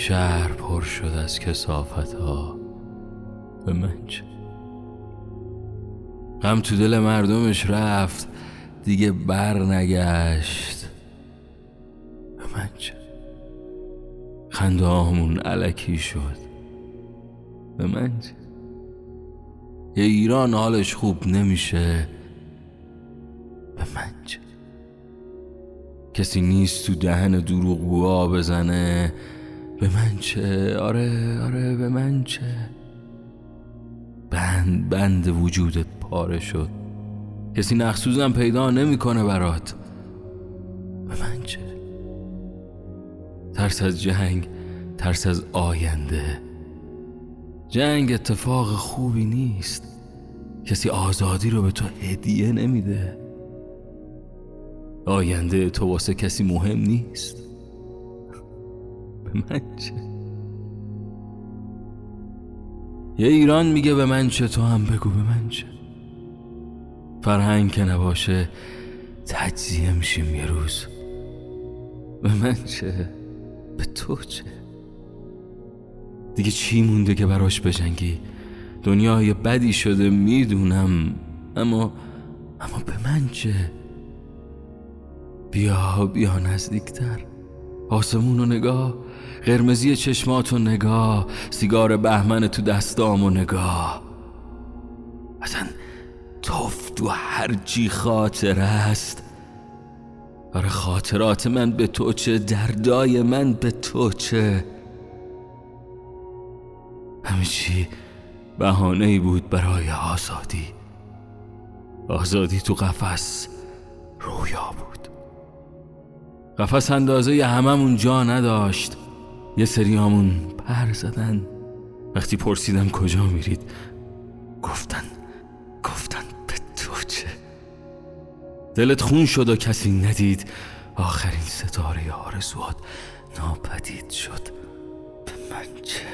شهر پر شد از کسافت ها به من چه؟ غم تو دل مردمش رفت دیگه بر نگشت به من چه؟ خنده علکی شد. به من چه؟ یه ایران حالش خوب نمیشه. به من چه؟ کسی نیست تو دهن دروغگوها بزنه. به من چه؟ آره آره به من چه؟ بند بند وجودت پاره شد. کسی نخسوزم پیدا نمی‌کنه برات. به من چه؟ ترس از جنگ ترس از آینده. جنگ اتفاق خوبی نیست. کسی آزادی رو به تو هدیه نمیده. آینده تو واسه کسی مهم نیست. به من چه؟ یه ایران میگه به من چه تو هم بگو به من چه؟ فرهنگ که نباشه تجزیه میشیم یه روز. به من چه؟ به تو چه؟ دیگه چی مونده که براش بجنگی؟ دنیای بدی شده می‌دونم. اما اما به من چه؟ بیا بیا نزدیکتر. آسمون و نگاه قرمزی چشمات و نگاه سیگار بهمن تو دستام و نگاه. اصلا توف تو هر چی خاطر است. آره خاطرات من به تو چه دردای من به تو چه. همه چی بهانه ای بود برای آزادی. آزادی تو قفس رویا بود. قفس اندازه هممون جا نداشت. یه سریامون پر زدن. وقتی پرسیدم کجا میرید گفتن گفتن به تو چه؟ دلت خون شد و کسی ندید. آخرین ستاره آرزوات ناپدید شد. به من چه؟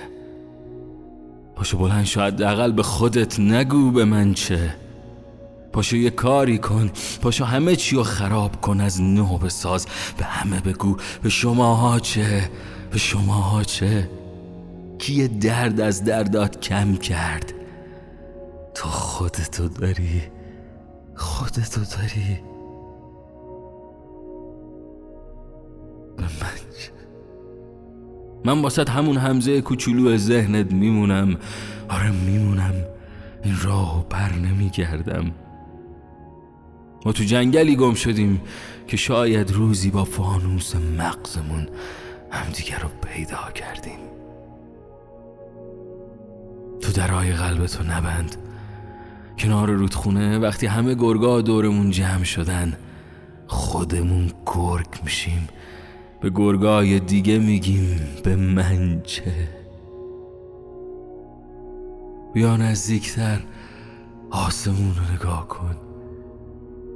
پاشو بلند شاید حداقل به خودت نگو به من چه؟ پاشو یه کاری کن. پاشو همه چی رو خراب کن. از نو بساز. به همه بگو. به شماها چه؟ به شماها چه؟ کی درد از دردات کم کرد؟ تو خودتو داری. خودتو داری. به من چه؟ من واسه همون همزه کوچولو ذهنت میمونم. آره میمونم. این راه بر نمیگردم. ما تو جنگلی گم شدیم که شاید روزی با فانوس مغزمون همدیگر رو پیدا کردیم. تو درای قلب تو نبند. کنار رودخونه وقتی همه گرگا دورمون جمع شدن خودمون گرگ میشیم. به گرگای دیگه میگیم به من چه بیا نزدیکتر آسمون رو نگاه کن.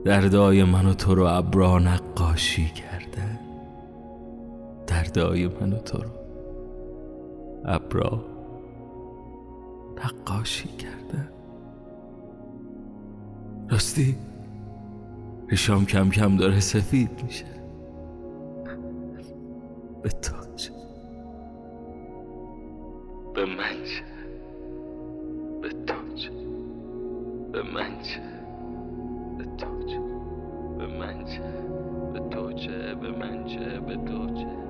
دردای من و تو رو ابرا نقاشی کردن. دردای من و تو رو ابرا نقاشی کردن. راستی ریشام کم کم داره سفید میشه. به چه؟ به من چه؟ به چه؟ به من چه؟ به من چه به تو چه.